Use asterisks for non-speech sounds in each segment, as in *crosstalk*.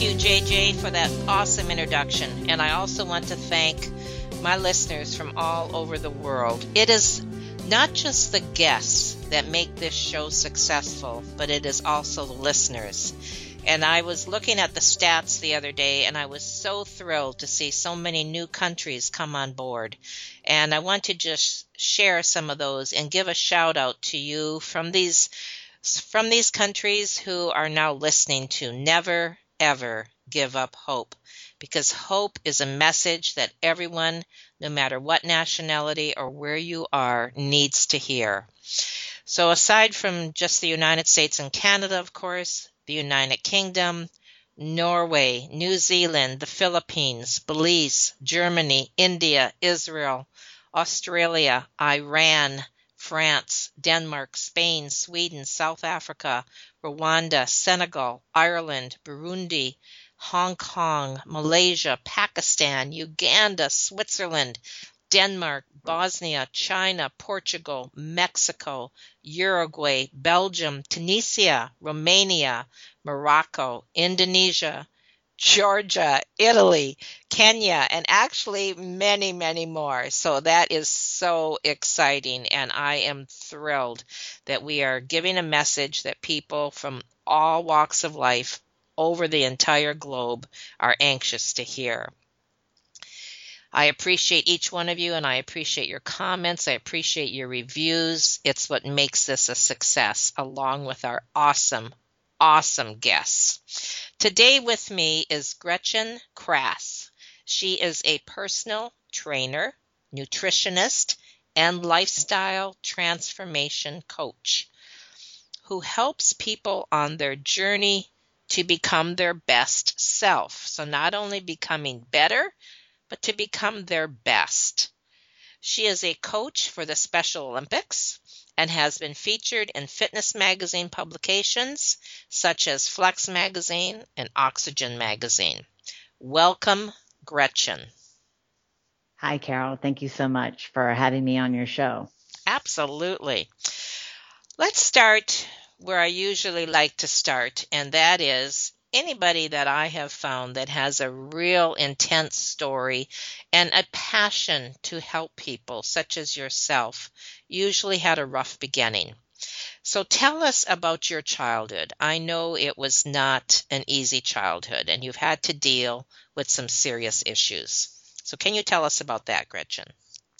Thank you, JJ, for that awesome introduction. And I also want to thank my listeners from all over the world. It is not just the guests that make this show successful, but it is also the listeners. And I was looking at the stats the other day and I was so thrilled to see so many new countries come on board. And I want to just share some of those and give a shout out to you from these from these countries who are now listening to Never ever give up hope because hope is a message that everyone, no matter what nationality or where you are, needs to hear. So, aside from just the United States and Canada, of course, the United Kingdom, Norway, New Zealand, the Philippines, Belize, Germany, India, Israel, Australia, Iran, France, Denmark, Spain, Sweden, South Africa, Rwanda, Senegal, Ireland, Burundi, Hong Kong, Malaysia, Pakistan, Uganda, Switzerland, Denmark, Bosnia, China, Portugal, Mexico, Uruguay, Belgium, Tunisia, Romania, Morocco, Indonesia, Georgia, Italy, Kenya, and actually many, many more. So that is so exciting. And I am thrilled that we are giving a message that people from all walks of life over the entire globe are anxious to hear. I appreciate each one of you and I appreciate your comments. I appreciate your reviews. It's what makes this a success, along with our awesome, awesome guests. Today with me is Gretchen Crass. She is a personal trainer, nutritionist, and lifestyle transformation coach who helps people on their journey to become their best self. So, not only becoming better, but to become their best. She is a coach for the Special Olympics and has been featured in fitness magazine publications such as Flex Magazine and Oxygen Magazine. Welcome, Gretchen. Hi, Carol. Thank you so much for having me on your show. Absolutely. Let's start where I usually like to start, and that is anybody that I have found that has a real intense story and a passion to help people, such as yourself, usually had a rough beginning. So tell us about your childhood. I know it was not an easy childhood and you've had to deal with some serious issues. So can you tell us about that, Gretchen?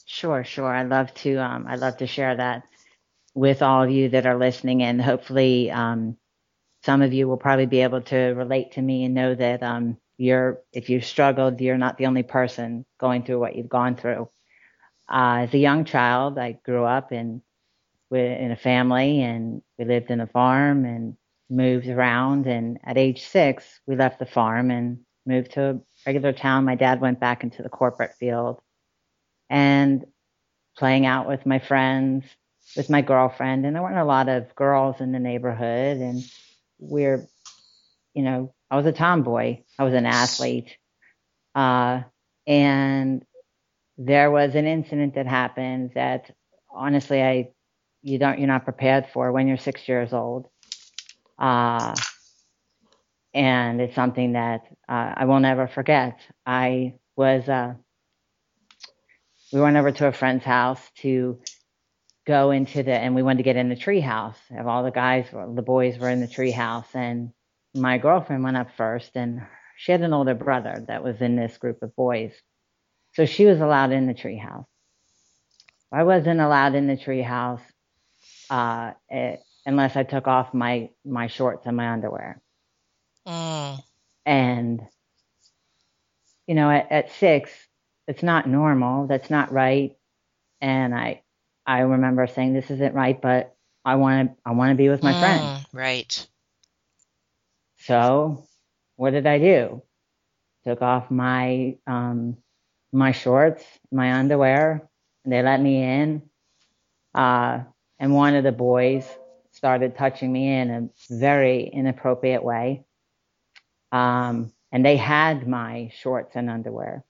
Sure, sure. I love to um, I love to share that with all of you that are listening and hopefully um, some of you will probably be able to relate to me and know that um, you're if you've struggled, you're not the only person going through what you've gone through. Uh, as a young child, I grew up in in a family, and we lived in a farm and moved around. And at age six, we left the farm and moved to a regular town. My dad went back into the corporate field, and playing out with my friends, with my girlfriend, and there weren't a lot of girls in the neighborhood, and we're, you know, I was a tomboy. I was an athlete. Uh, and there was an incident that happened that honestly, I, you don't, you're not prepared for when you're six years old. Uh, and it's something that uh, I will never forget. I was, uh, we went over to a friend's house to go into the and we wanted to get in the tree house. Of all the guys, the boys were in the tree house, and my girlfriend went up first, and she had an older brother that was in this group of boys. So she was allowed in the treehouse. I wasn't allowed in the treehouse uh, eh, unless I took off my, my shorts and my underwear. Mm. And, you know, at, at six, it's not normal. That's not right. And I, I remember saying, this isn't right, but I want to, I want to be with my Mm, friend. Right. So what did I do? Took off my, um, my shorts, my underwear, and they let me in. Uh, and one of the boys started touching me in a very inappropriate way. Um, and they had my shorts and underwear.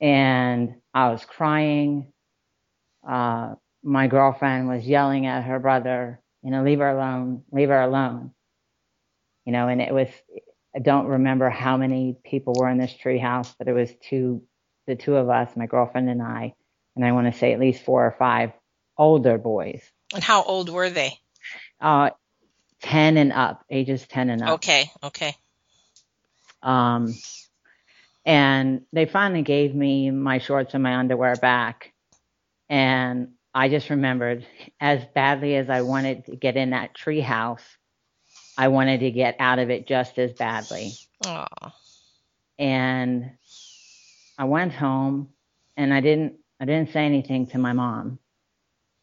And I was crying. Uh, my girlfriend was yelling at her brother, you know, leave her alone, leave her alone. You know, and it was, I don't remember how many people were in this tree house, but it was two, the two of us, my girlfriend and I, and I want to say at least four or five older boys, And how old were they? uh, 10 and up, ages 10 and up. Okay. Okay. Um, and they finally gave me my shorts and my underwear back. And I just remembered as badly as I wanted to get in that tree house, I wanted to get out of it just as badly. Oh. And I went home and I didn't, I didn't say anything to my mom.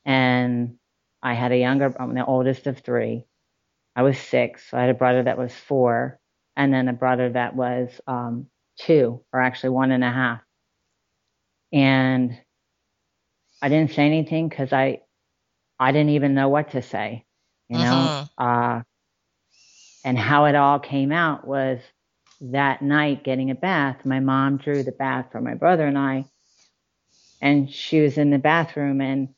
And I had a younger, I'm the oldest of three. I was six. So I had a brother that was four and then a brother that was, um, two or actually one and a half. And I didn't say anything because I, I didn't even know what to say, you know, uh, and how it all came out was that night getting a bath. My mom drew the bath for my brother and I, and she was in the bathroom and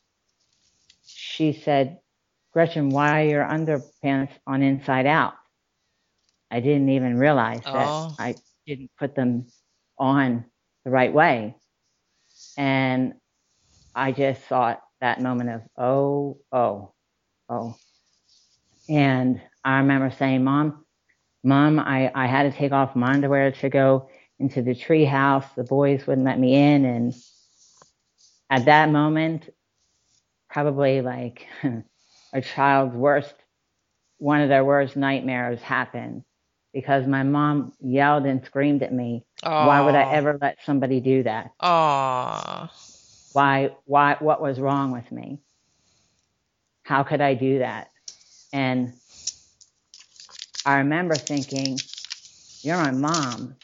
she said, Gretchen, why are your underpants on inside out? I didn't even realize that Oh. I didn't put them on the right way. And I just thought that moment of, oh, oh, oh. And I remember saying, Mom, Mom, I, I had to take off my underwear to go into the tree house. The boys wouldn't let me in. And at that moment, probably like *laughs* a child's worst, one of their worst nightmares happened because my mom yelled and screamed at me. Why would I ever let somebody do that? Aw. Why, why, what was wrong with me? How could I do that? And I remember thinking, you're my mom.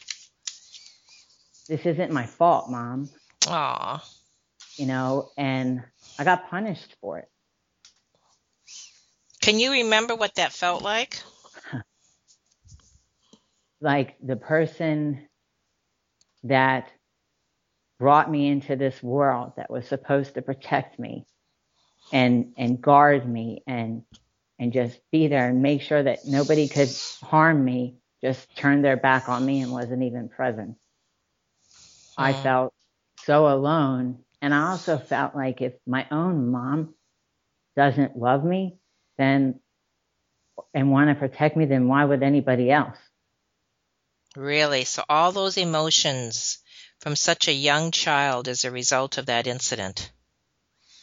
This isn't my fault, mom, Aw. you know, and I got punished for it. Can you remember what that felt like? *laughs* Like the person that brought me into this world that was supposed to protect me and and guard me and and just be there and make sure that nobody could harm me just turned their back on me and wasn't even present. I Hmm. felt so alone and I also felt like if my own mom doesn't love me then and want to protect me then why would anybody else? Really? So all those emotions from such a young child as a result of that incident.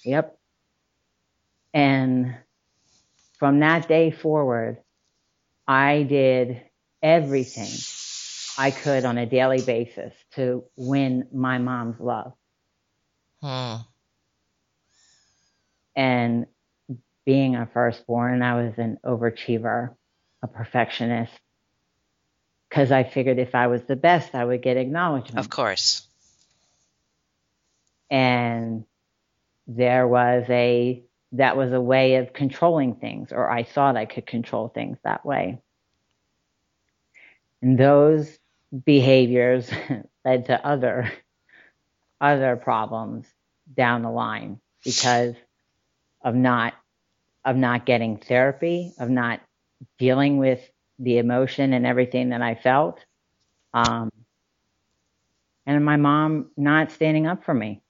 Yep. And from that day forward, I did everything I could on a daily basis to win my mom's love. Hmm. And being a firstborn, I was an overachiever, a perfectionist, because I figured if I was the best, I would get acknowledgement. Of course. and there was a that was a way of controlling things or i thought i could control things that way and those behaviors *laughs* led to other other problems down the line because of not of not getting therapy of not dealing with the emotion and everything that i felt um, and my mom not standing up for me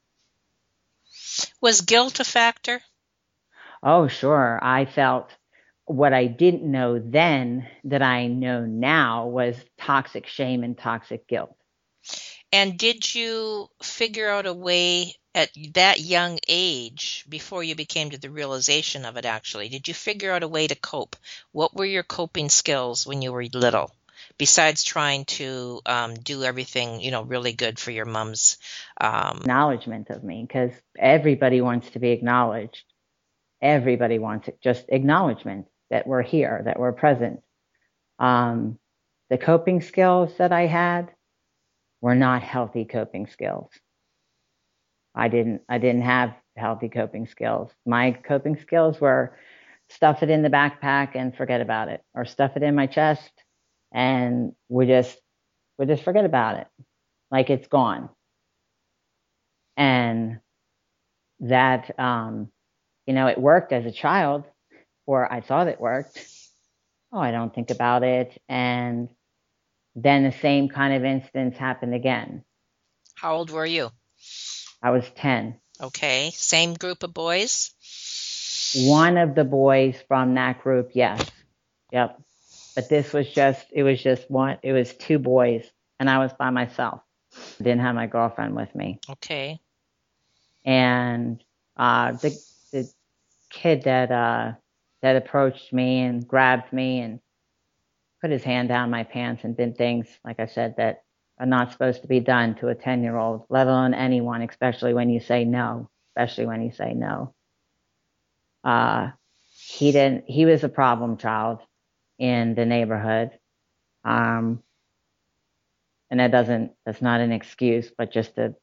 Was guilt a factor? Oh, sure. I felt what I didn't know then that I know now was toxic shame and toxic guilt. And did you figure out a way at that young age before you became to the realization of it actually? Did you figure out a way to cope? What were your coping skills when you were little? Besides trying to um, do everything, you know, really good for your mom's um, acknowledgement of me, because everybody wants to be acknowledged. Everybody wants it, just acknowledgement that we're here, that we're present. Um, the coping skills that I had were not healthy coping skills. I didn't I didn't have healthy coping skills. My coping skills were stuff it in the backpack and forget about it, or stuff it in my chest and we just we just forget about it, like it's gone. And that um, you know, it worked as a child, or I thought it worked. Oh, I don't think about it, and then the same kind of instance happened again. How old were you? I was 10. Okay. Same group of boys? One of the boys from that group, yes. Yep. But this was just, it was just one, it was two boys, and I was by myself. I didn't have my girlfriend with me. Okay. And uh, the, the kid that, uh, that approached me and grabbed me and put his hand down my pants and did things, like I said, that are not supposed to be done to a 10 year old, let alone anyone, especially when you say no, especially when you say no. Uh, he didn't, he was a problem child in the neighborhood. Um, and that doesn't, that's not an excuse, but just a,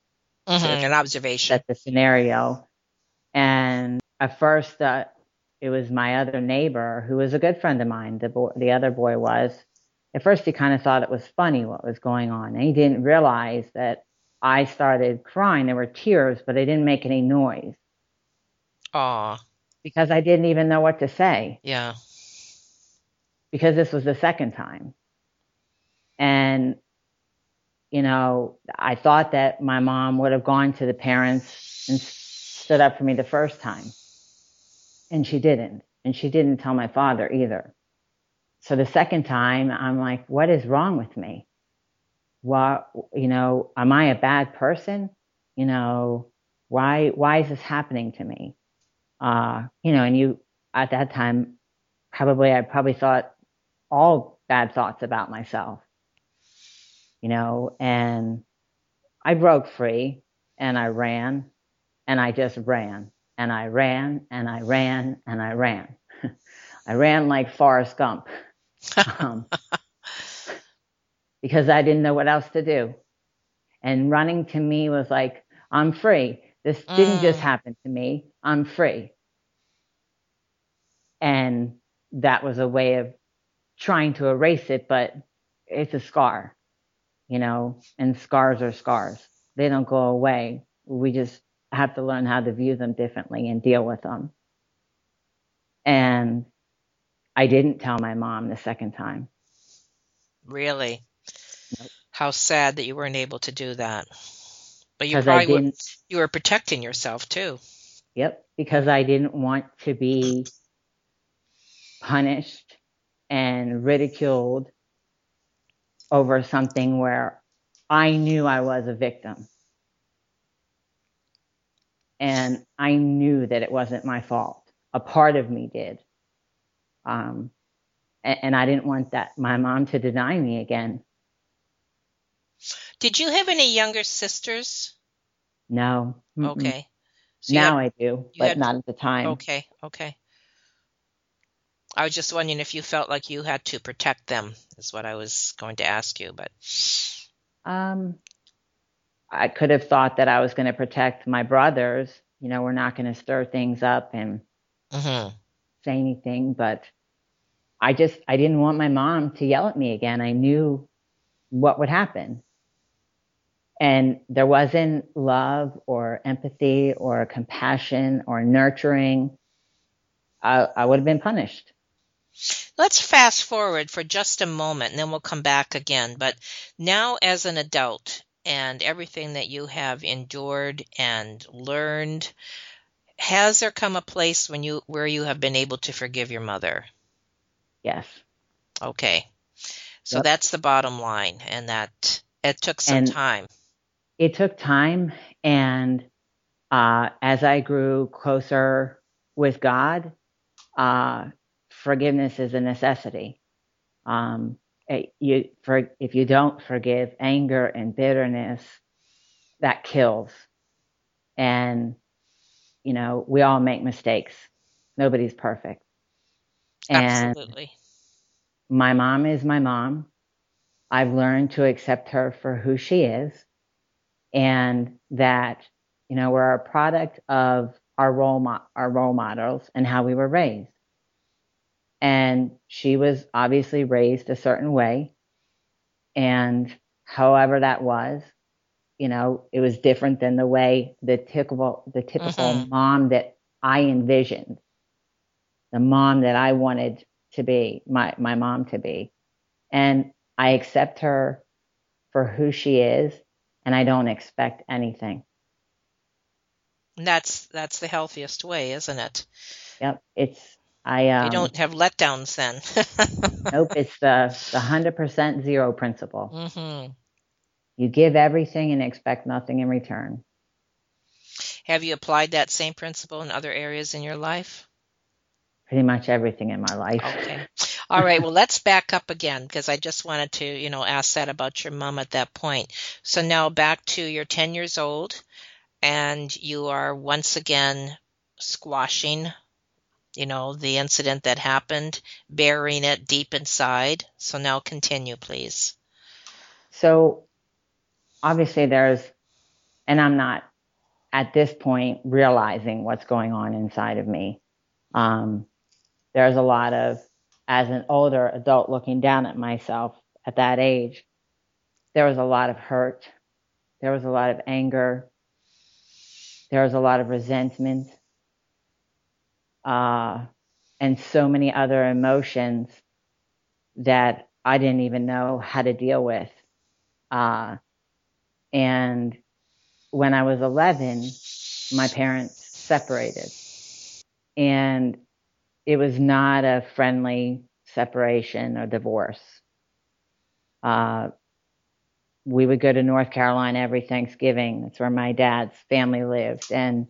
mm-hmm, an observation. Set the scenario. And at first, uh, it was my other neighbor who was a good friend of mine. The boy, the other boy was. At first, he kind of thought it was funny what was going on, and he didn't realize that I started crying. There were tears, but I didn't make any noise. Ah. Because I didn't even know what to say. Yeah. Because this was the second time. And, you know, I thought that my mom would have gone to the parents and stood up for me the first time and she didn't. And she didn't tell my father either. So the second time, I'm like, what is wrong with me? What, you know, am I a bad person? You know, why, why is this happening to me? Uh, you know, and you, at that time, probably, I probably thought all bad thoughts about myself, you know, and I broke free and I ran and I just ran and I ran and I ran and I ran. *laughs* I ran like Forrest Gump *laughs* um, because I didn't know what else to do. And running to me was like, I'm free. This didn't mm. just happen to me. I'm free. And that was a way of trying to erase it, but it's a scar, you know, and scars are scars. They don't go away. We just have to learn how to view them differently and deal with them. And I didn't tell my mom the second time. Really? Nope. How sad that you weren't able to do that. But you probably were, you were protecting yourself too. Yep, because I didn't want to be punished and ridiculed over something where I knew I was a victim and I knew that it wasn't my fault. A part of me did. Um, and, and I didn't want that my mom to deny me again. Did you have any younger sisters? No. Mm-mm. Okay. So now had, I do, but had, not at the time. Okay, okay. I was just wondering if you felt like you had to protect them, is what I was going to ask you, but um I could have thought that I was going to protect my brothers. You know, we're not going to stir things up and mm-hmm. say anything, but I just, I didn't want my mom to yell at me again. I knew what would happen. And there wasn't love or empathy or compassion or nurturing. I, I would have been punished. Let's fast forward for just a moment and then we'll come back again. But now, as an adult, and everything that you have endured and learned, has there come a place when you where you have been able to forgive your mother? Yes. Okay. So Yep. that's the bottom line, and that it took some And- time. It took time, and uh, as I grew closer with God, uh, forgiveness is a necessity. Um, Eh, you, for, if you don't forgive, anger and bitterness, that kills. And you know, we all make mistakes. Nobody's perfect. And Absolutely. my mom is my mom. I've learned to accept her for who she is and that, you know, we're a product of our role, mo- our role models and how we were raised. And she was obviously raised a certain way. And however that was, you know, it was different than the way the typical, the typical Mhm. mom that I envisioned, the mom that I wanted to be, my, my mom to be. And I accept her for who she is and I don't expect anything. That's that's the healthiest way, isn't it? Yep. It's, I, um, you don't have letdowns then. *laughs* nope. It's the, the hundred percent zero principle. hmm You give everything and expect nothing in return. Have you applied that same principle in other areas in your life? Pretty much everything in my life. Okay. All right. Well, let's back up again because I just wanted to, you know, ask that about your mom at that point. So now back to you're 10 years old and you are once again squashing, you know, the incident that happened, burying it deep inside. So now continue, please. So obviously there's, and I'm not at this point realizing what's going on inside of me. Um, there's a lot of, as an older adult looking down at myself at that age, there was a lot of hurt. There was a lot of anger. There was a lot of resentment. Uh, and so many other emotions that I didn't even know how to deal with. Uh, and when I was 11, my parents separated. And it was not a friendly separation or divorce. Uh, we would go to North Carolina every Thanksgiving. That's where my dad's family lived. And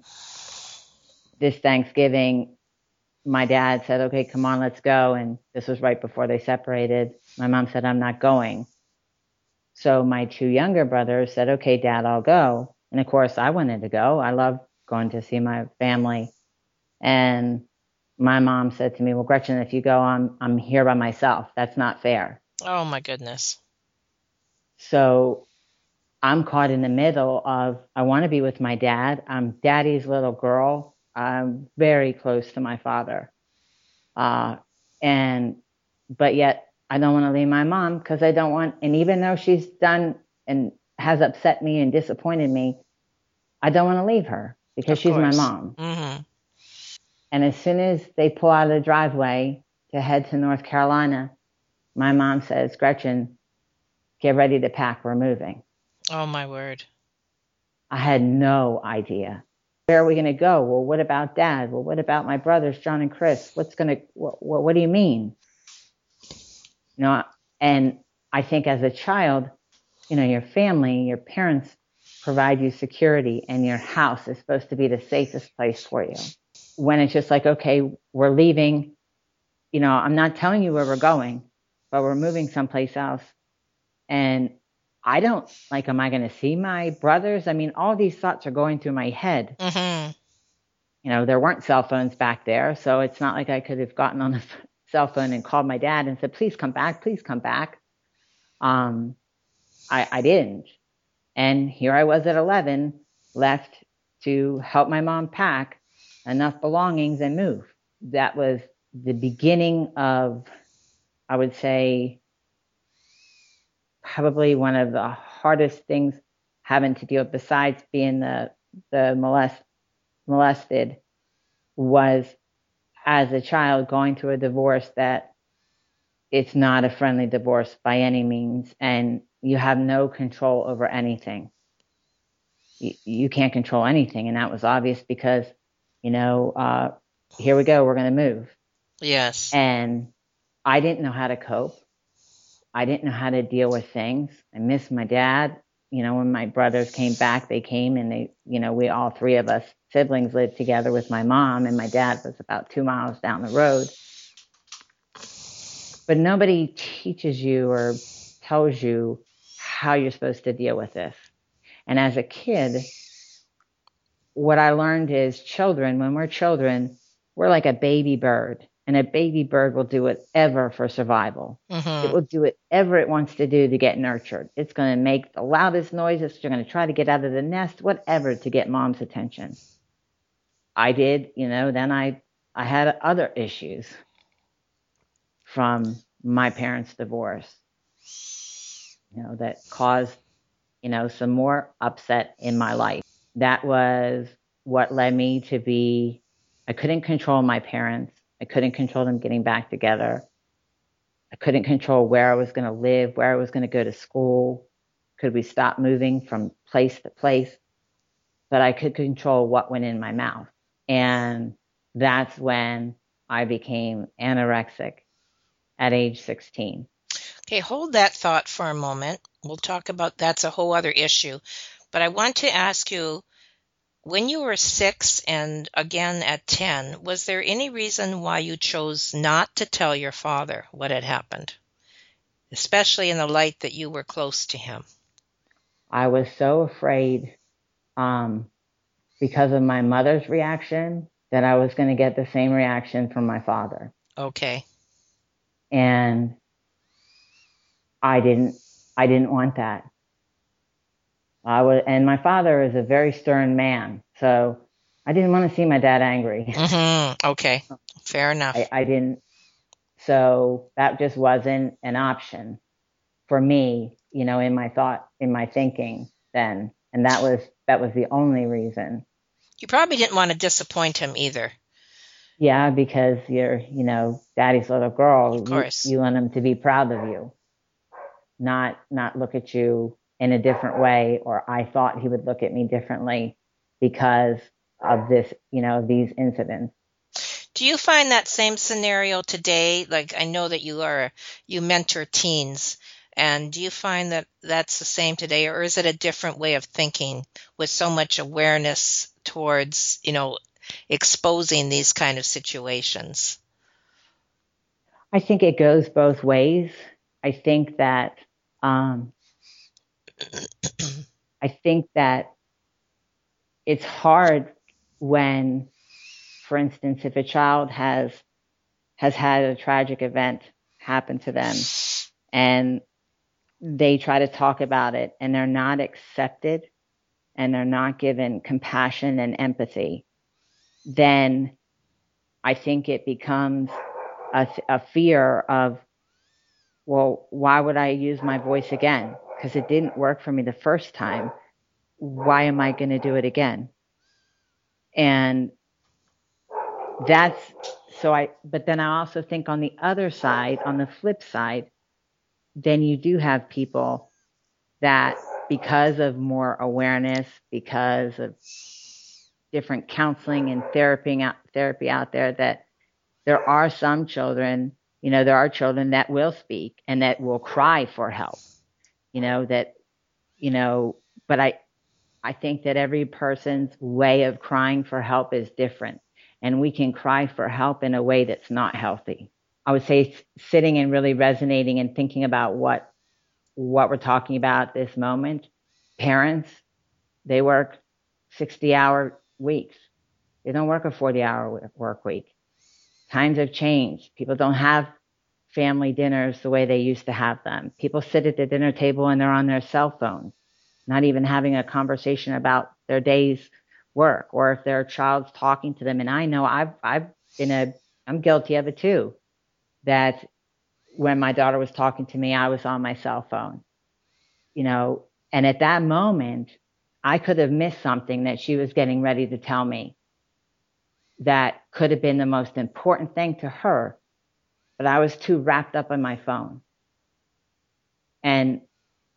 this Thanksgiving, my dad said, okay, come on, let's go. And this was right before they separated. My mom said, I'm not going. So my two younger brothers said, okay, dad, I'll go. And of course I wanted to go. I love going to see my family. And my mom said to me, well, Gretchen, if you go, I'm, I'm here by myself. That's not fair. Oh my goodness. So I'm caught in the middle of, I want to be with my dad. I'm daddy's little girl. I'm very close to my father. Uh, and, but yet I don't want to leave my mom because I don't want, and even though she's done and has upset me and disappointed me, I don't want to leave her because Of she's my course. mom. hmm And as soon as they pull out of the driveway to head to North Carolina, my mom says, Gretchen, get ready to pack. We're moving. Oh my word. I had no idea. Where are we going to go? Well, what about dad? Well, what about my brothers, John and Chris? What's going to, what, what, what do you mean? You know, and I think as a child, you know, your family, your parents provide you security and your house is supposed to be the safest place for you. When it's just like, okay, we're leaving, you know, I'm not telling you where we're going, but we're moving someplace else. And I don't like, am I going to see my brothers? I mean, all these thoughts are going through my head. hmm You know, there weren't cell phones back there. So it's not like I could have gotten on a *laughs* cell phone and called my dad and said, please come back, please come back. Um, I, I didn't. And here I was at 11, left to help my mom pack enough belongings and move. That was the beginning of, I would say, probably one of the hardest things having to deal with besides being the, the molest, molested was as a child going through a divorce that it's not a friendly divorce by any means and you have no control over anything. You, you can't control anything. And that was obvious because, you know, uh, here we go, we're going to move. Yes. And I didn't know how to cope. I didn't know how to deal with things. I missed my dad. You know, when my brothers came back, they came and they, you know, we all three of us siblings lived together with my mom, and my dad was about two miles down the road. But nobody teaches you or tells you how you're supposed to deal with this. And as a kid, what I learned is children, when we're children, we're like a baby bird and a baby bird will do whatever for survival. Mm-hmm. It will do whatever it wants to do to get nurtured. It's going to make the loudest noises. It's going to try to get out of the nest, whatever, to get mom's attention. I did, you know, then I, I had other issues from my parents' divorce, you know, that caused, you know, some more upset in my life. That was what led me to be, I couldn't control my parents I couldn't control them getting back together. I couldn't control where I was going to live, where I was going to go to school. Could we stop moving from place to place? But I could control what went in my mouth. And that's when I became anorexic at age 16. Okay, hold that thought for a moment. We'll talk about that's a whole other issue. But I want to ask you when you were six and again at 10, was there any reason why you chose not to tell your father what had happened, especially in the light that you were close to him? I was so afraid um, because of my mother's reaction that I was going to get the same reaction from my father. Okay. And I didn't I didn't want that. I was, and my father is a very stern man, so I didn't want to see my dad angry. *laughs* Mm-hmm. Okay, fair enough. I, I didn't, so that just wasn't an option for me, you know, in my thought, in my thinking then, and that was that was the only reason. You probably didn't want to disappoint him either. Yeah, because you're, you know, daddy's little girl. Of course. You, you want him to be proud of you, not not look at you in a different way, or I thought he would look at me differently because of this, you know, these incidents. Do you find that same scenario today? Like I know that you are you mentor teens, and do you find that that's the same today, or is it a different way of thinking with so much awareness towards you know exposing these kind of situations? I think it goes both ways. I think that um, I think that it's hard when, for instance, if a child has has had a tragic event happen to them and they try to talk about it and they're not accepted and they're not given compassion and empathy, then I think it becomes a, a fear of, well, why would I use my voice again? Because it didn't work for me the first time. Why am I going to do it again? And that's so I, but then I also think on the other side, on the flip side, then you do have people that because of more awareness, because of different counseling and therapy out, therapy out there, that there are some children, you know, there are children that will speak and that will cry for help you know, that, you know, but I, I think that every person's way of crying for help is different. And we can cry for help in a way that's not healthy. I would say sitting and really resonating and thinking about what, what we're talking about this moment. Parents, they work 60 hour weeks. They don't work a 40 hour work week. Times have changed. People don't have family dinners the way they used to have them. People sit at the dinner table and they're on their cell phones, not even having a conversation about their day's work or if their child's talking to them. And I know I've, I've been a, I'm guilty of it too, that when my daughter was talking to me, I was on my cell phone, you know, and at that moment, I could have missed something that she was getting ready to tell me that could have been the most important thing to her but I was too wrapped up on my phone. And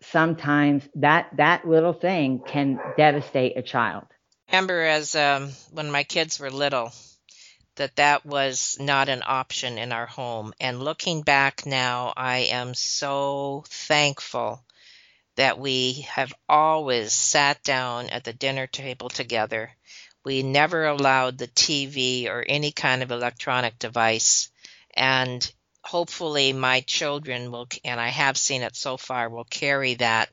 sometimes that, that little thing can devastate a child. I remember as um, when my kids were little, that that was not an option in our home. And looking back now, I am so thankful that we have always sat down at the dinner table together. We never allowed the TV or any kind of electronic device. And hopefully my children will, and I have seen it so far, will carry that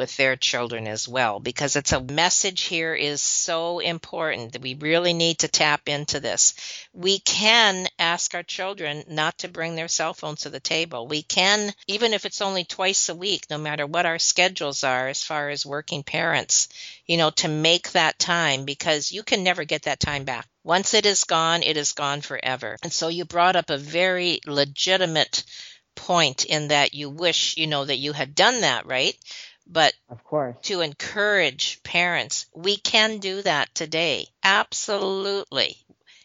with their children as well because it's a message here is so important that we really need to tap into this. We can ask our children not to bring their cell phones to the table. We can, even if it's only twice a week, no matter what our schedules are as far as working parents, you know, to make that time because you can never get that time back. Once it is gone, it is gone forever. And so you brought up a very legitimate point in that you wish, you know, that you had done that, right? But of course, to encourage parents, we can do that today. Absolutely.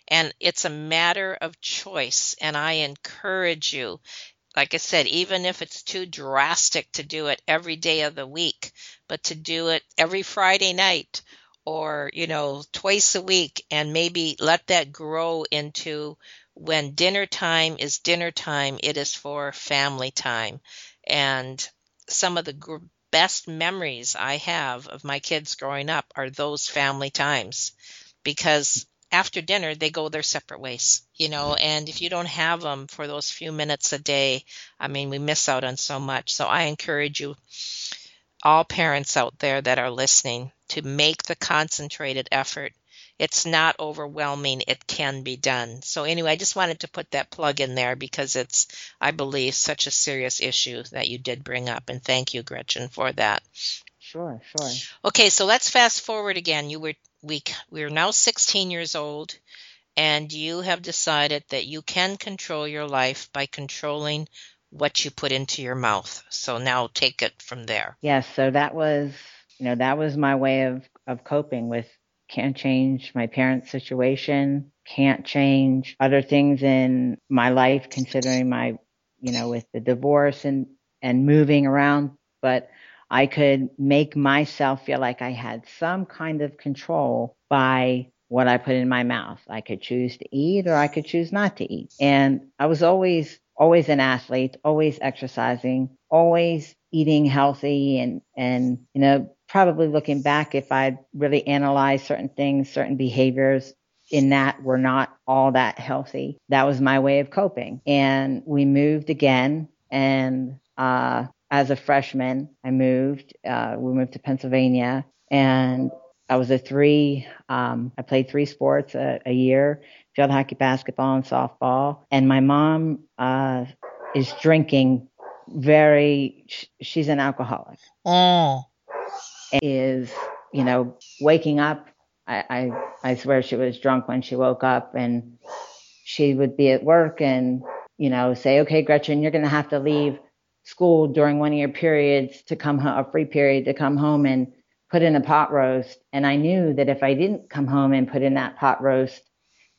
And it's a matter of choice. And I encourage you, like I said, even if it's too drastic to do it every day of the week, but to do it every Friday night or, you know, twice a week and maybe let that grow into when dinner time is dinner time, it is for family time. And some of the best memories I have of my kids growing up are those family times because after dinner they go their separate ways you know and if you don't have them for those few minutes a day i mean we miss out on so much. So i encourage you all parents out there that are listening to make the concentrated effort it's not overwhelming. It can be done. So anyway, I just wanted to put that plug in there because it's, I believe, such a serious issue that you did bring up. And thank you, Gretchen, for that. Sure, sure. Okay, so let's fast forward again. You were we we're now 16 years old, and you have decided that you can control your life by controlling what you put into your mouth. So now take it from there. Yes, so that was you know that was my way of of coping with can't change my parents' situation, can't change other things in my life considering my, you know, with the divorce and, and moving around, but I could make myself feel like I had some kind of control by what I put in my mouth. I could choose to eat or I could choose not to eat. And I was always, always an athlete, always exercising, always eating healthy and, and, you know, probably looking back, if I'd really analyzed certain things, certain behaviors in that were not all that healthy, that was my way of coping. And we moved again. And uh, as a freshman, I moved. Uh, we moved to Pennsylvania, and I was a three. Um, I played three sports a, a, year: field hockey, basketball, and softball. And my mom uh, is drinking. Very, she's an alcoholic. Oh is, you know, waking up. I, I, I swear she was drunk when she woke up and she would be at work and, you know, say, okay, Gretchen, you're going to have to leave school during one of your periods to come home, a free period to come home and put in a pot roast. And I knew that if I didn't come home and put in that pot roast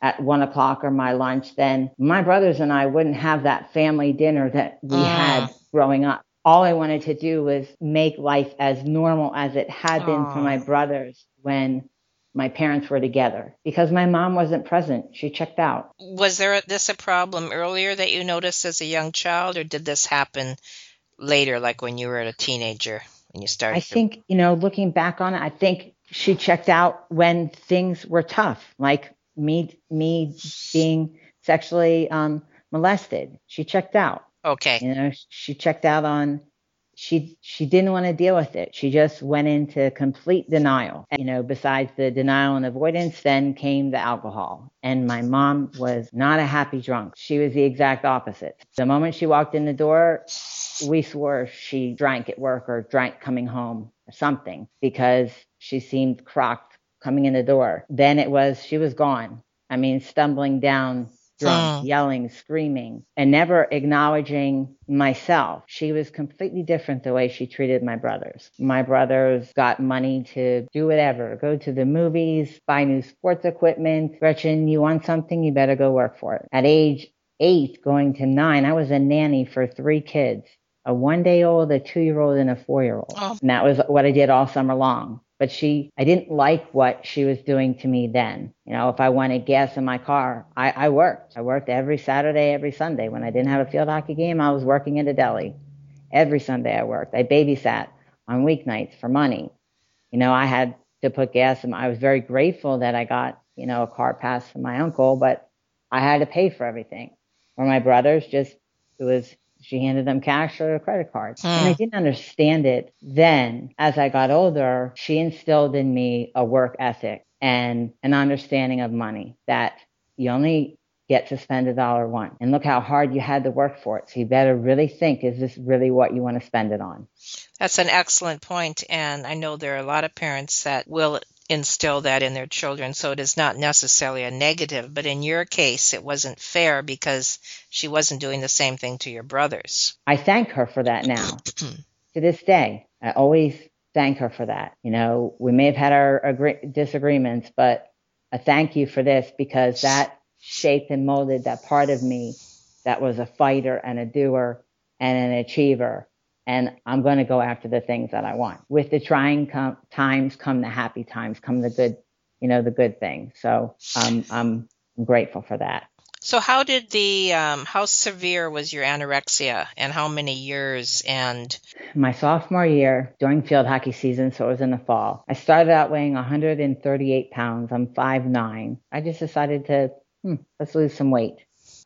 at one o'clock or my lunch, then my brothers and I wouldn't have that family dinner that we uh. had growing up all I wanted to do was make life as normal as it had been Aww. for my brothers when my parents were together because my mom wasn't present. She checked out. Was there this a problem earlier that you noticed as a young child, or did this happen later, like when you were a teenager when you started? I think, you know, looking back on it, I think she checked out when things were tough, like me, me being sexually um, molested. She checked out. Okay. You know, she checked out on she she didn't want to deal with it. She just went into complete denial. And, you know, besides the denial and avoidance, then came the alcohol. And my mom was not a happy drunk. She was the exact opposite. The moment she walked in the door, we swore she drank at work or drank coming home or something because she seemed crocked coming in the door. Then it was she was gone. I mean, stumbling down drunk, mm. yelling, screaming, and never acknowledging myself. She was completely different the way she treated my brothers. My brothers got money to do whatever, go to the movies, buy new sports equipment. Gretchen, you want something? You better go work for it. At age eight, going to nine, I was a nanny for three kids a one day old, a two year old, and a four year old. Oh. And that was what I did all summer long. But she, I didn't like what she was doing to me then. You know, if I wanted gas in my car, I, I worked. I worked every Saturday, every Sunday. When I didn't have a field hockey game, I was working in a deli. Every Sunday I worked. I babysat on weeknights for money. You know, I had to put gas in. I was very grateful that I got, you know, a car pass from my uncle, but I had to pay for everything. Or my brothers just, it was she handed them cash or a credit card. Hmm. And I didn't understand it then. As I got older, she instilled in me a work ethic and an understanding of money that you only get to spend a dollar once. And look how hard you had to work for it. So you better really think, is this really what you want to spend it on? That's an excellent point, And I know there are a lot of parents that will instill that in their children. So it is not necessarily a negative, but in your case, it wasn't fair because she wasn't doing the same thing to your brothers. I thank her for that now. *clears throat* to this day, I always thank her for that. You know, we may have had our agree- disagreements, but I thank you for this because that shaped and molded that part of me that was a fighter and a doer and an achiever and I'm going to go after the things that I want. With the trying com- times come the happy times, come the good, you know, the good things. So um, I'm grateful for that. So how did the um, how severe was your anorexia, and how many years? And my sophomore year during field hockey season, so it was in the fall. I started out weighing 138 pounds. I'm 5'9". I just decided to hmm, let's lose some weight.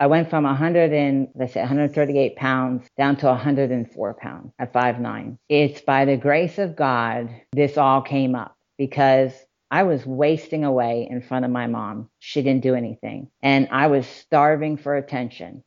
I went from 100 and let's say 138 pounds down to 104 pounds at 5'9". It's by the grace of God this all came up because I was wasting away in front of my mom. She didn't do anything. And I was starving for attention.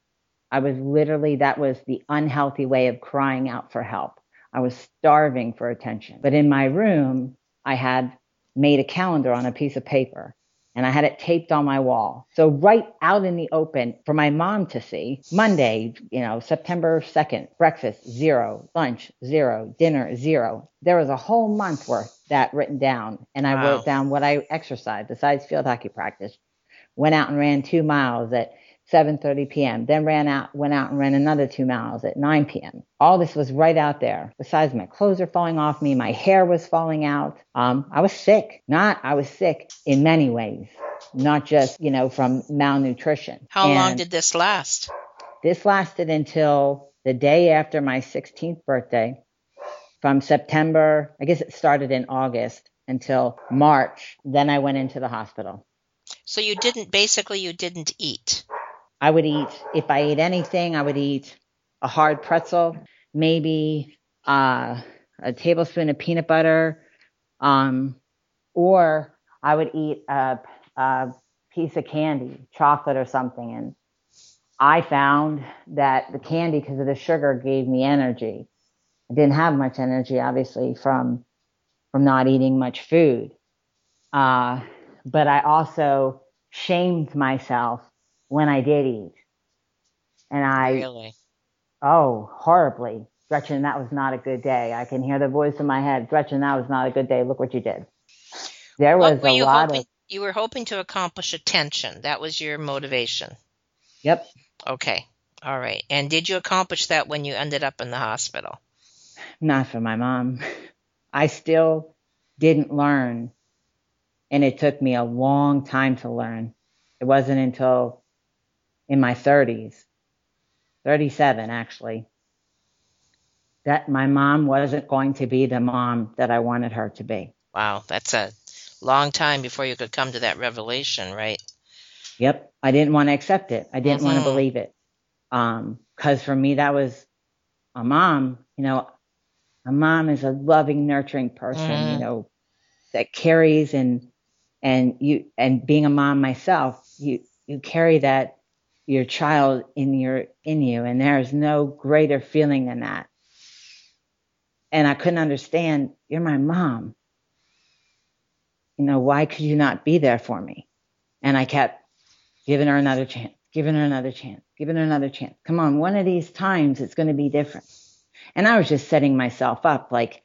I was literally, that was the unhealthy way of crying out for help. I was starving for attention. But in my room, I had made a calendar on a piece of paper and I had it taped on my wall. So right out in the open for my mom to see. Monday, you know, September 2nd, breakfast zero, lunch zero, dinner zero. There was a whole month worth that written down and I wow. wrote down what I exercised besides field hockey practice. Went out and ran two miles at 7:30 p.m. Then ran out, went out and ran another two miles at 9 p.m. All this was right out there. Besides, my clothes were falling off me, my hair was falling out. Um, I was sick. Not, I was sick in many ways, not just you know from malnutrition. How and long did this last? This lasted until the day after my 16th birthday. From September, I guess it started in August until March. Then I went into the hospital. So you didn't basically you didn't eat. I would eat, if I ate anything, I would eat a hard pretzel, maybe uh, a tablespoon of peanut butter, um, or I would eat a, a piece of candy, chocolate or something. And I found that the candy, because of the sugar, gave me energy. I didn't have much energy, obviously, from from not eating much food. Uh, but I also shamed myself when I did eat. And I, really? oh, horribly. Gretchen, that was not a good day. I can hear the voice in my head. Gretchen, that was not a good day. Look what you did. There was a lot hoping, of. You were hoping to accomplish attention. That was your motivation. Yep. Okay. All right. And did you accomplish that when you ended up in the hospital? Not for my mom. I still didn't learn. And it took me a long time to learn. It wasn't until in my 30s, 37 actually, that my mom wasn't going to be the mom that I wanted her to be. Wow, that's a long time before you could come to that revelation, right? Yep, I didn't want to accept it. I didn't mm-hmm. want to believe it. Um, cause for me, that was a mom, you know, a mom is a loving, nurturing person, mm-hmm. you know, that carries and, and you, and being a mom myself, you, you carry that your child in your in you and there is no greater feeling than that. And i couldn't understand you're my mom. You know why could you not be there for me? And i kept giving her another chance giving her another chance giving her another chance. Come on one of these times it's going to be different. And i was just setting myself up like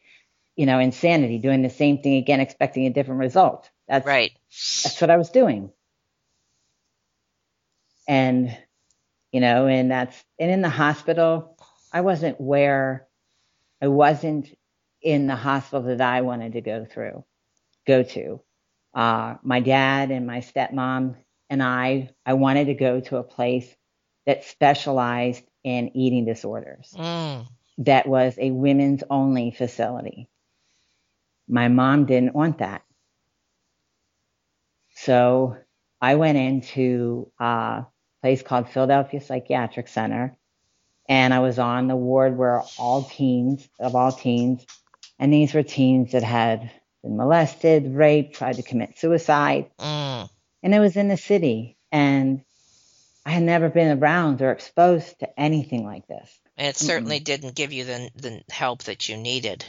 you know insanity doing the same thing again expecting a different result. That's right. that's what i was doing and you know and that's and in the hospital i wasn't where i wasn't in the hospital that i wanted to go through go to. Uh, my dad and my stepmom and I, I wanted to go to a place that specialized in eating disorders. Mm. That was a women's only facility. My mom didn't want that. So I went into a place called Philadelphia Psychiatric Center and I was on the ward where all teens, of all teens, and these were teens that had been molested, raped, tried to commit suicide. Mm. And it was in the city. And I had never been around or exposed to anything like this. And it certainly mm didn't give you the, the help that you needed.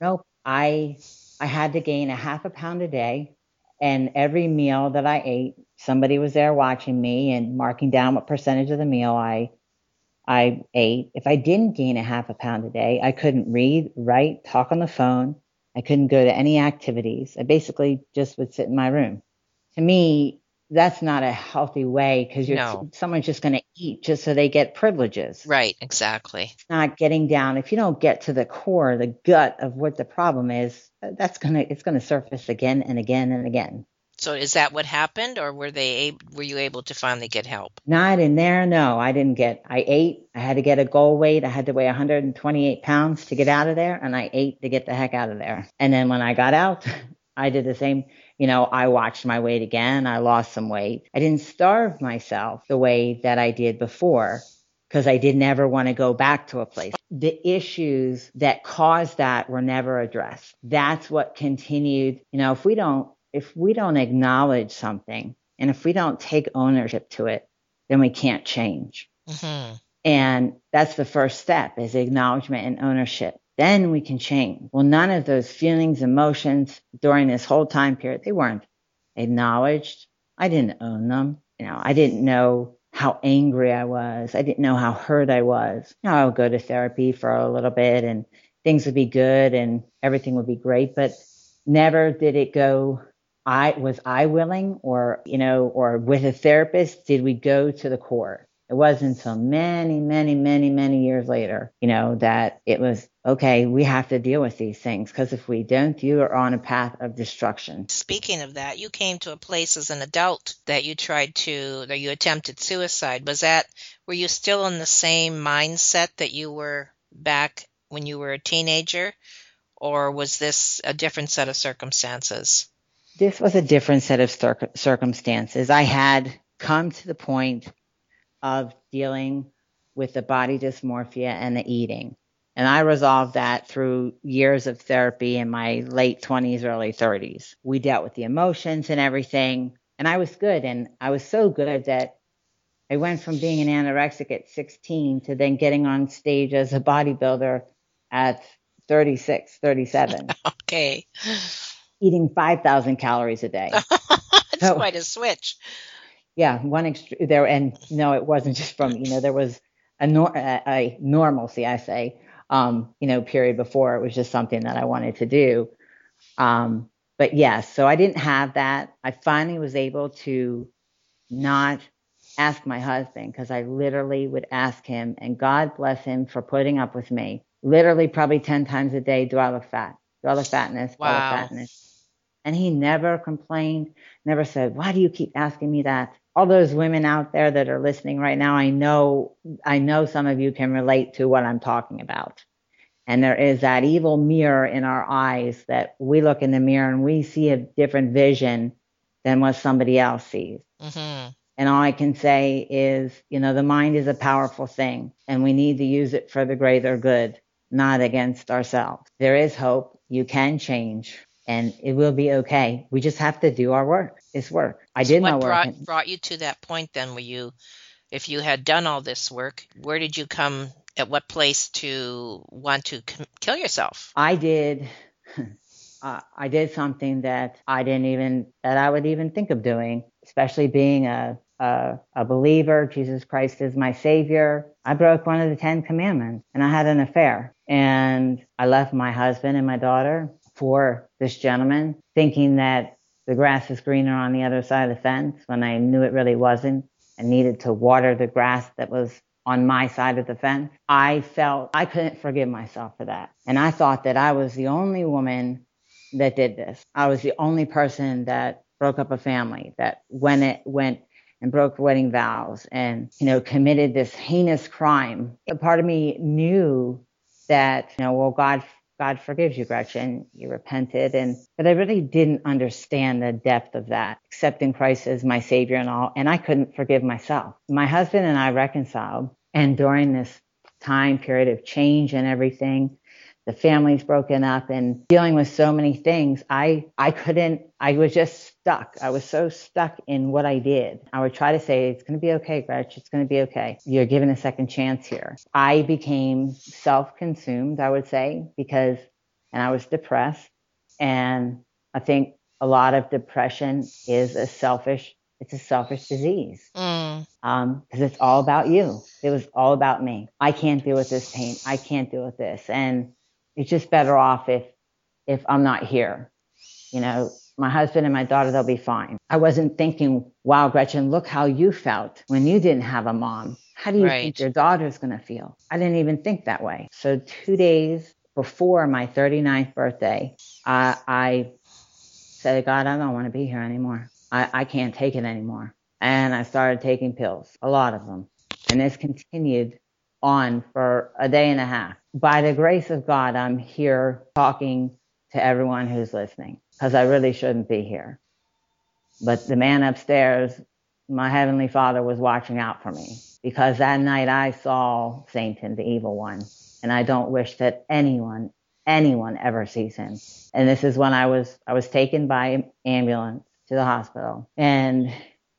Nope. I I had to gain a half a pound a day. And every meal that I ate, somebody was there watching me and marking down what percentage of the meal I I ate. If I didn't gain a half a pound a day, I couldn't read, write, talk on the phone. I couldn't go to any activities. I basically just would sit in my room. To me, that's not a healthy way because you're no. someone's just going to eat just so they get privileges. Right, exactly. It's not getting down. If you don't get to the core, the gut of what the problem is, uh, that's going to it's going to surface again and again and again. So is that what happened, or were they were you able to finally get help? Not in there. No, I didn't get. I ate. I had to get a goal weight. I had to weigh 128 pounds to get out of there, and I ate to get the heck out of there. And then when I got out, *laughs* I did the same. You know, I watched my weight again. I lost some weight. I didn't starve myself the way that I did before because I didn't ever want to go back to a place. The issues that caused that were never addressed. That's what continued. You know, if we don't if we don't acknowledge something and if we don't take ownership to it, then we can't change. Mm-hmm. And that's the first step is acknowledgement and ownership. Then we can change. Well, none of those feelings, emotions during this whole time period, they weren't acknowledged. I didn't own them. You know, I didn't know how angry I was. I didn't know how hurt I was. You know, I would go to therapy for a little bit and things would be good and everything would be great, but never did it go I was I willing or, you know, or with a therapist, did we go to the core? It wasn't until many, many, many, many years later, you know, that it was okay, we have to deal with these things because if we don't, you are on a path of destruction. Speaking of that, you came to a place as an adult that you tried to, that you attempted suicide. Was that, were you still in the same mindset that you were back when you were a teenager? Or was this a different set of circumstances? this was a different set of circumstances. I had come to the point of dealing with the body dysmorphia and the eating. And I resolved that through years of therapy in my late 20s, early 30s. We dealt with the emotions and everything. And I was good. And I was so good that I went from being an anorexic at 16 to then getting on stage as a bodybuilder at 36, 37. *laughs* okay eating 5,000 calories a day. *laughs* That's so, quite a switch. Yeah, one extreme there, and no, it wasn't just from you know there was a, nor- a normalcy, I say, um, you know, period before it was just something that I wanted to do. Um, but yes, so I didn't have that. I finally was able to not ask my husband because I literally would ask him, and God bless him for putting up with me. Literally, probably ten times a day. Do I look fat? Do I look fatness? Wow. Do I look fatness? And he never complained, never said, why do you keep asking me that? All those women out there that are listening right now, I know, I know some of you can relate to what I'm talking about. And there is that evil mirror in our eyes that we look in the mirror and we see a different vision than what somebody else sees. Mm-hmm. And all I can say is, you know, the mind is a powerful thing and we need to use it for the greater good, not against ourselves. There is hope. You can change and it will be okay. We just have to do our work. It's work. I did so my work. Brought, brought you to that point then where you, if you had done all this work, where did you come, at what place to want to kill yourself? I did. *laughs* Uh, I did something that I didn't even, that I would even think of doing, especially being a, a, a believer. Jesus Christ is my savior. I broke one of the 10 commandments and I had an affair and I left my husband and my daughter for this gentleman, thinking that the grass is greener on the other side of the fence when I knew it really wasn't and needed to water the grass that was on my side of the fence. I felt I couldn't forgive myself for that. And I thought that I was the only woman that did this. I was the only person that broke up a family, that when it went and broke wedding vows and, you know, committed this heinous crime. A part of me knew that, you know, well, God God forgives you, Gretchen. You repented. And, but I really didn't understand the depth of that, accepting Christ as my savior and all. And I couldn't forgive myself. My husband and I reconciled. And during this time period of change and everything, the family's broken up and dealing with so many things i i couldn't i was just stuck i was so stuck in what i did i would try to say it's going to be okay gretch it's going to be okay you're given a second chance here i became self-consumed i would say because and i was depressed and i think a lot of depression is a selfish it's a selfish disease because mm. um, it's all about you. It was all about me. I can't deal with this pain. I can't deal with this. And it's just better off if if I'm not here. You know, my husband and my daughter, they'll be fine. I wasn't thinking, wow, Gretchen, look how you felt when you didn't have a mom. How do you right. think your daughter's going to feel? I didn't even think that way. So, two days before my 39th birthday, I, I said, to God, I don't want to be here anymore. I, I can't take it anymore. And I started taking pills, a lot of them. And this continued on for a day and a half. By the grace of God, I'm here talking to everyone who's listening because I really shouldn't be here. But the man upstairs, my heavenly father was watching out for me because that night I saw Satan, the evil one, and I don't wish that anyone, anyone ever sees him. And this is when I was, I was taken by ambulance to the hospital and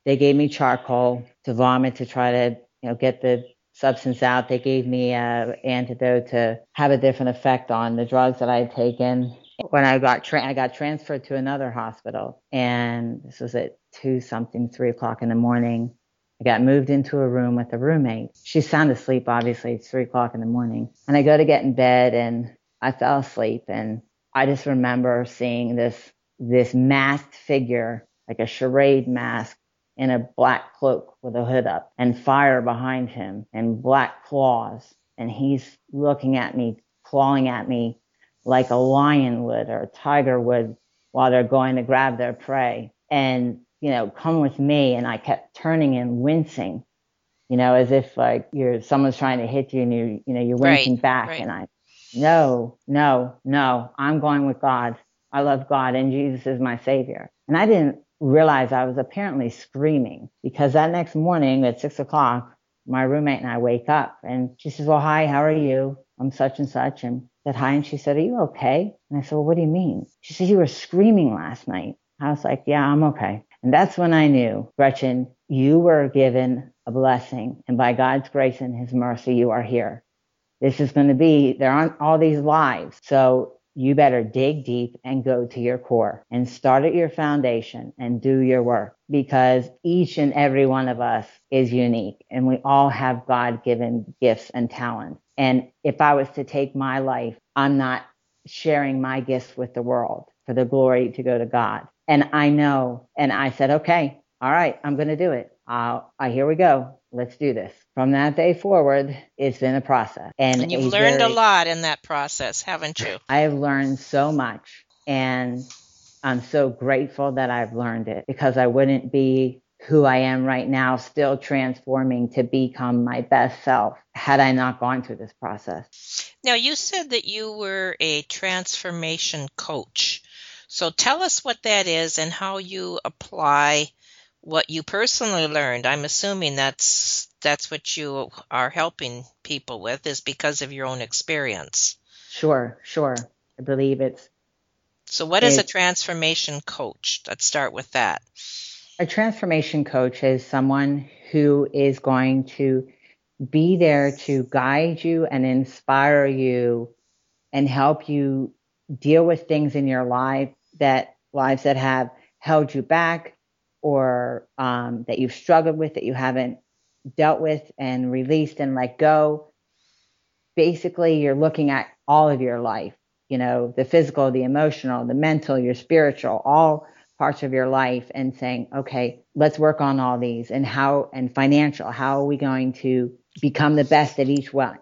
they gave me charcoal to vomit to try to, you know, get the substance out. They gave me an antidote to have a different effect on the drugs that I had taken. When I got tra- I got transferred to another hospital, and this was at two something, three o'clock in the morning. I got moved into a room with a roommate. She's sound asleep, obviously. It's three o'clock in the morning. And I go to get in bed and I fell asleep. And I just remember seeing this, this masked figure, like a charade mask in a black cloak with a hood up and fire behind him and black claws. And he's looking at me, clawing at me like a lion would or a tiger would while they're going to grab their prey. And, you know, come with me. And I kept turning and wincing, you know, as if like you're, someone's trying to hit you and you, you know, you're wincing right, back. Right. And I, no, no, no, I'm going with God. I love God and Jesus is my savior. And I didn't realize I was apparently screaming because that next morning at six o'clock, my roommate and I wake up and she says, well, hi, how are you? I'm such and such. And said, hi. And she said, are you okay? And I said, well, what do you mean? She said, you were screaming last night. I was like, yeah, I'm okay. And that's when I knew, Gretchen, you were given a blessing. And by God's grace and his mercy, you are here. This is going to be, there aren't all these lives. So you better dig deep and go to your core and start at your foundation and do your work because each and every one of us is unique and we all have God given gifts and talents. And if I was to take my life, I'm not sharing my gifts with the world for the glory to go to God. And I know, and I said, okay, all right, I'm going to do it. Uh, here we go let's do this. From that day forward, it's been a process. And, and you've learned very, a lot in that process, haven't you? I have learned so much. And I'm so grateful that I've learned it because I wouldn't be who I am right now, still transforming to become my best self had I not gone through this process. Now, you said that you were a transformation coach. So tell us what that is and how you apply what you personally learned. I'm assuming that's that's what you are helping people with is because of your own experience. Sure, sure. I believe it's So what is a transformation coach? Let's start with that. A transformation coach is someone who is going to be there to guide you and inspire you and help you deal with things in your life that lives that have held you back, or um, that you've struggled with that you haven't dealt with and released and let go. Basically, you're looking at all of your life, you know, the physical, the emotional, the mental, your spiritual, all parts of your life and saying, okay, let's work on all these and how, and financial, how are we going to become the best at each one?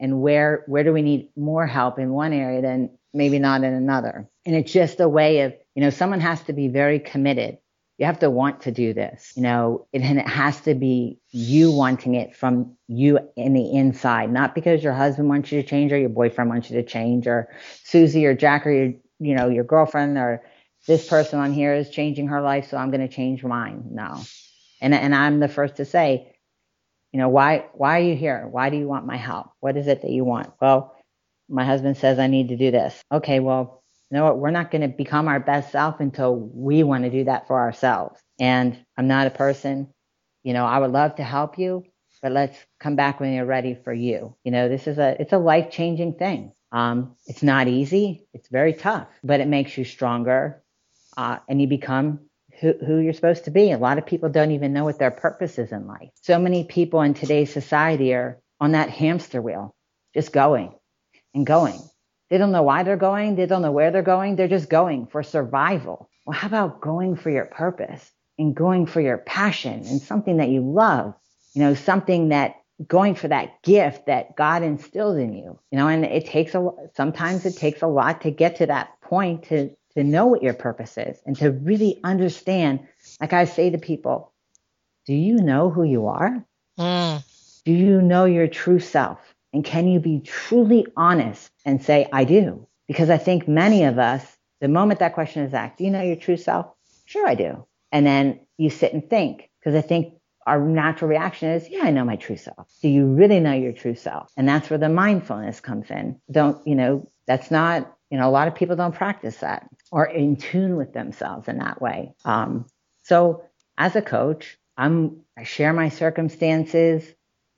And where where do we need more help in one area than maybe not in another. And it's just a way of, you know, someone has to be very committed. You have to want to do this, you know, and it has to be you wanting it from you in the inside, not because your husband wants you to change or your boyfriend wants you to change or Susie or Jack or your, you know, your girlfriend or this person on here is changing her life, so I'm going to change mine. No. And, and I'm the first to say, you know, why, why are you here? Why do you want my help? What is it that you want? Well, my husband says I need to do this. Okay, well, you know what? We're not going to become our best self until we want to do that for ourselves. And I'm not a person, you know, I would love to help you, but let's come back when you're ready for you. You know, this is a, it's a life changing thing. Um, it's not easy. It's very tough, but it makes you stronger. Uh, and you become who, who you're supposed to be. A lot of people don't even know what their purpose is in life. So many people in today's society are on that hamster wheel, just going and going. They don't know why they're going. They don't know where they're going. They're just going for survival. Well, how about going for your purpose and going for your passion and something that you love? You know, something that going for that gift that God instills in you. You know, and it takes a sometimes it takes a lot to get to that point to to know what your purpose is and to really understand. Like I say to people, do you know who you are? Mm. Do you know your true self? And can you be truly honest and say, I do? Because I think many of us, the moment that question is asked, do you know your true self? Sure, I do. And then you sit and think, because I think our natural reaction is, yeah, I know my true self. Do you really know your true self? And that's where the mindfulness comes in. Don't, you know, that's not, you know, a lot of people don't practice that or in tune with themselves in that way. Um, so as a coach, I'm, I share my circumstances,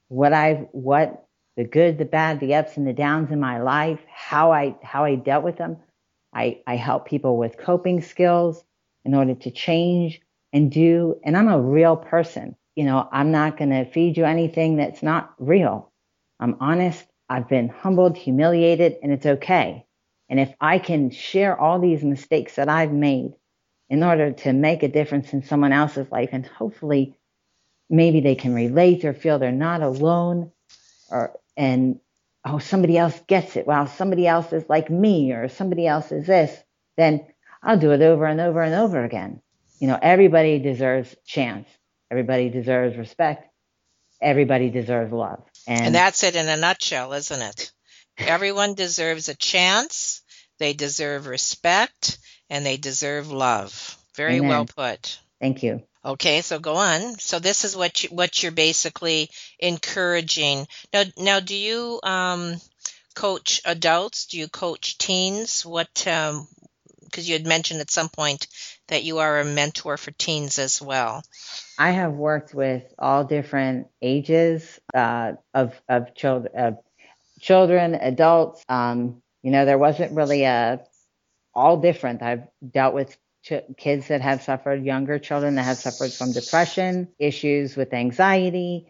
what I've, what the good, the bad, the ups and the downs in my life, how I how I dealt with them. I, I help people with coping skills in order to change and do. And I'm a real person. You know, I'm not going to feed you anything that's not real. I'm honest. I've been humbled, humiliated, and it's okay. And if I can share all these mistakes that I've made in order to make a difference in someone else's life, and hopefully maybe they can relate or feel they're not alone or and oh, somebody else gets it. Well, somebody else is like me or somebody else is this, then I'll do it over and over and over again. You know, everybody deserves chance. Everybody deserves respect. Everybody deserves love. And, and that's it in a nutshell, isn't it? Everyone deserves a chance. They deserve respect and they deserve love. Very Amen. well put. Thank you. Okay, so go on. So this is what you, what you're basically encouraging. Now, now, do you um, coach adults? Do you coach teens? What? Because um, you had mentioned at some point that you are a mentor for teens as well. I have worked with all different ages uh, of of children, children, adults. Um, you know, there wasn't really a all different. I've dealt with ch- kids that have suffered, younger children that have suffered from depression, issues with anxiety,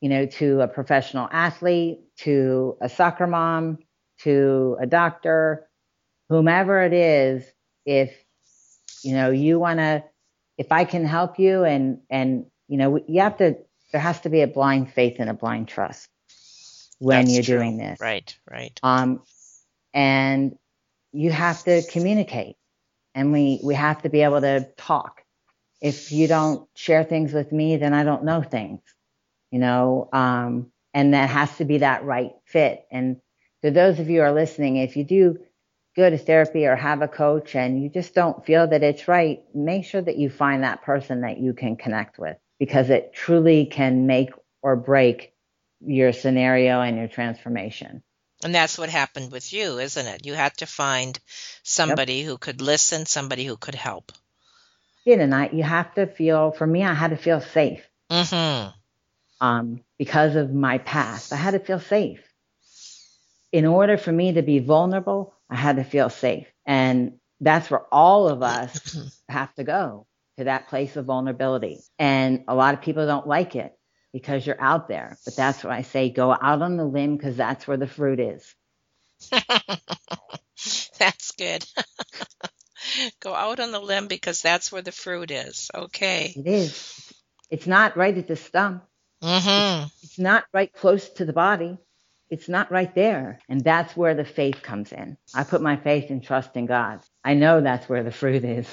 you know, to a professional athlete, to a soccer mom, to a doctor, whomever it is, if, you know, you want to, if I can help you and, and, you know, you have to, there has to be a blind faith and a blind trust when That's you're true. doing this. Right, right. Um, and you have to communicate and we, we have to be able to talk. If you don't share things with me, then I don't know things, you know, um, and that has to be that right fit. And to those of you who are listening, if you do go to therapy or have a coach and you just don't feel that it's right, make sure that you find that person that you can connect with because it truly can make or break your scenario and your transformation. And that's what happened with you, isn't it? You had to find somebody yep. who could listen, somebody who could help. Yeah, and I, you have to feel, for me, I had to feel safe. Mm-hmm. Um, because of my past, I had to feel safe. In order for me to be vulnerable, I had to feel safe. And that's where all of us *clears throat* have to go to that place of vulnerability. And a lot of people don't like it because you're out there. But that's what I say go out on the limb because that's where the fruit is. *laughs* that's good. *laughs* go out on the limb because that's where the fruit is. Okay. It is. It's not right at the stump. Mm-hmm. It's, it's not right close to the body. it's not right there. And that's where the faith comes in. I put my faith and trust in God. I know that's where the fruit is.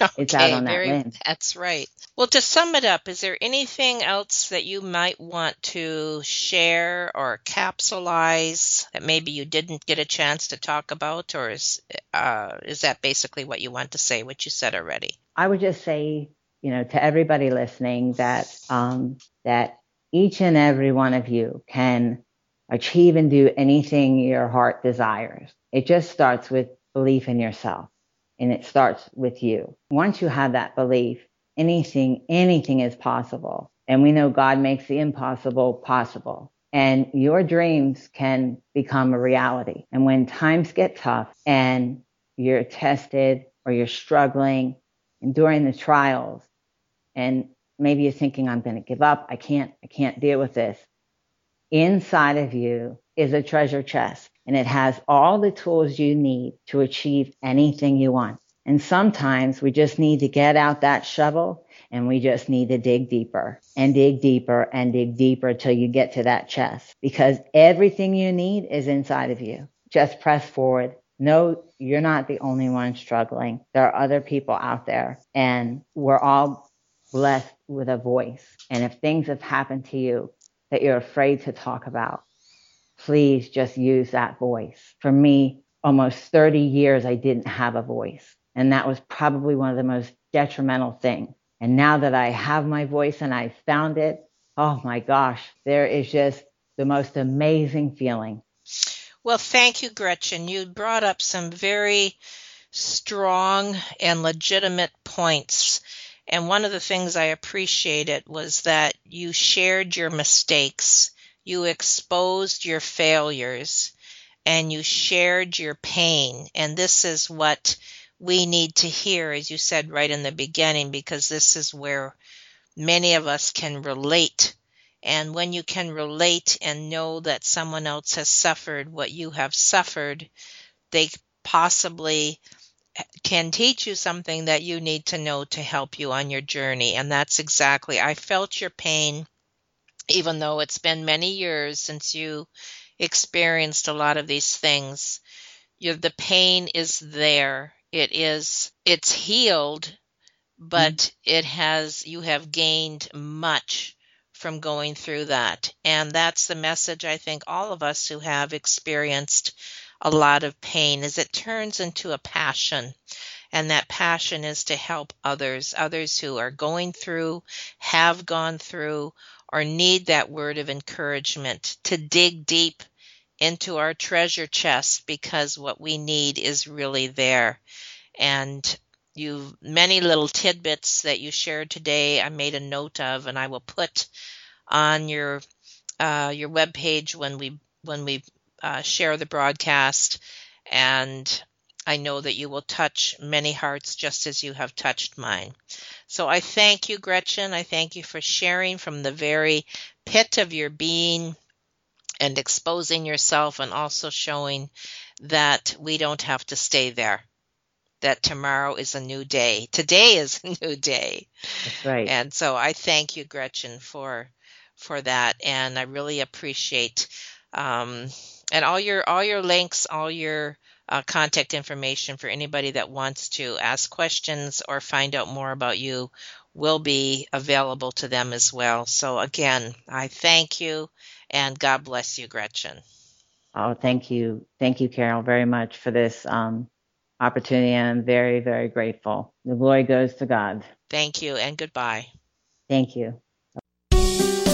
Okay, it's out on that very, That's right. Well, to sum it up, is there anything else that you might want to share or capsulize that maybe you didn't get a chance to talk about, or is uh, is that basically what you want to say? What you said already? I would just say, you know, to everybody listening that um, that each and every one of you can achieve and do anything your heart desires. It just starts with belief in yourself and it starts with you. Once you have that belief, anything, anything is possible. And we know God makes the impossible possible. And your dreams can become a reality. And when times get tough and you're tested or you're struggling and during the trials and maybe you're thinking, I'm going to give up. I can't, I can't deal with this. Inside of you is a treasure chest and it has all the tools you need to achieve anything you want. And sometimes we just need to get out that shovel and we just need to dig deeper and dig deeper and dig deeper till you get to that chest because everything you need is inside of you. Just press forward. No, you're not the only one struggling. There are other people out there and we're all blessed with a voice. And if things have happened to you that you're afraid to talk about, please just use that voice. For me, almost 30 years, I didn't have a voice. And that was probably one of the most detrimental things. And now that I have my voice and I found it, oh my gosh, there is just the most amazing feeling. Well, thank you, Gretchen. You brought up some very strong and legitimate points. And one of the things I appreciated was that you shared your mistakes you exposed your failures and you shared your pain. And this is what we need to hear, as you said right in the beginning, because this is where many of us can relate. And when you can relate and know that someone else has suffered what you have suffered, they possibly can teach you something that you need to know to help you on your journey. And that's exactly, I felt your pain even though it's been many years since you experienced a lot of these things you the pain is there. It is it's healed but mm. it has you have gained much from going through that. And that's the message i think all of us who have experienced a lot of pain is it turns into a passion. And that passion is to help others others who are going through have gone through or need that word of encouragement to dig deep into our treasure chest because what we need is really there. And you many little tidbits that you shared today I made a note of and I will put on your uh, your web page when we when we uh, share the broadcast and I know that you will touch many hearts just as you have touched mine. So I thank you, Gretchen. I thank you for sharing from the very pit of your being and exposing yourself and also showing that we don't have to stay there. That tomorrow is a new day. Today is a *laughs* new day. That's right. And so I thank you, Gretchen, for for that, and I really appreciate um, and all your all your links, all your uh, contact information for anybody that wants to ask questions or find out more about you will be available to them as well. So, again, I thank you and God bless you, Gretchen. Oh, thank you. Thank you, Carol, very much for this um, opportunity. I'm very, very grateful. The glory goes to God. Thank you and goodbye. Thank you.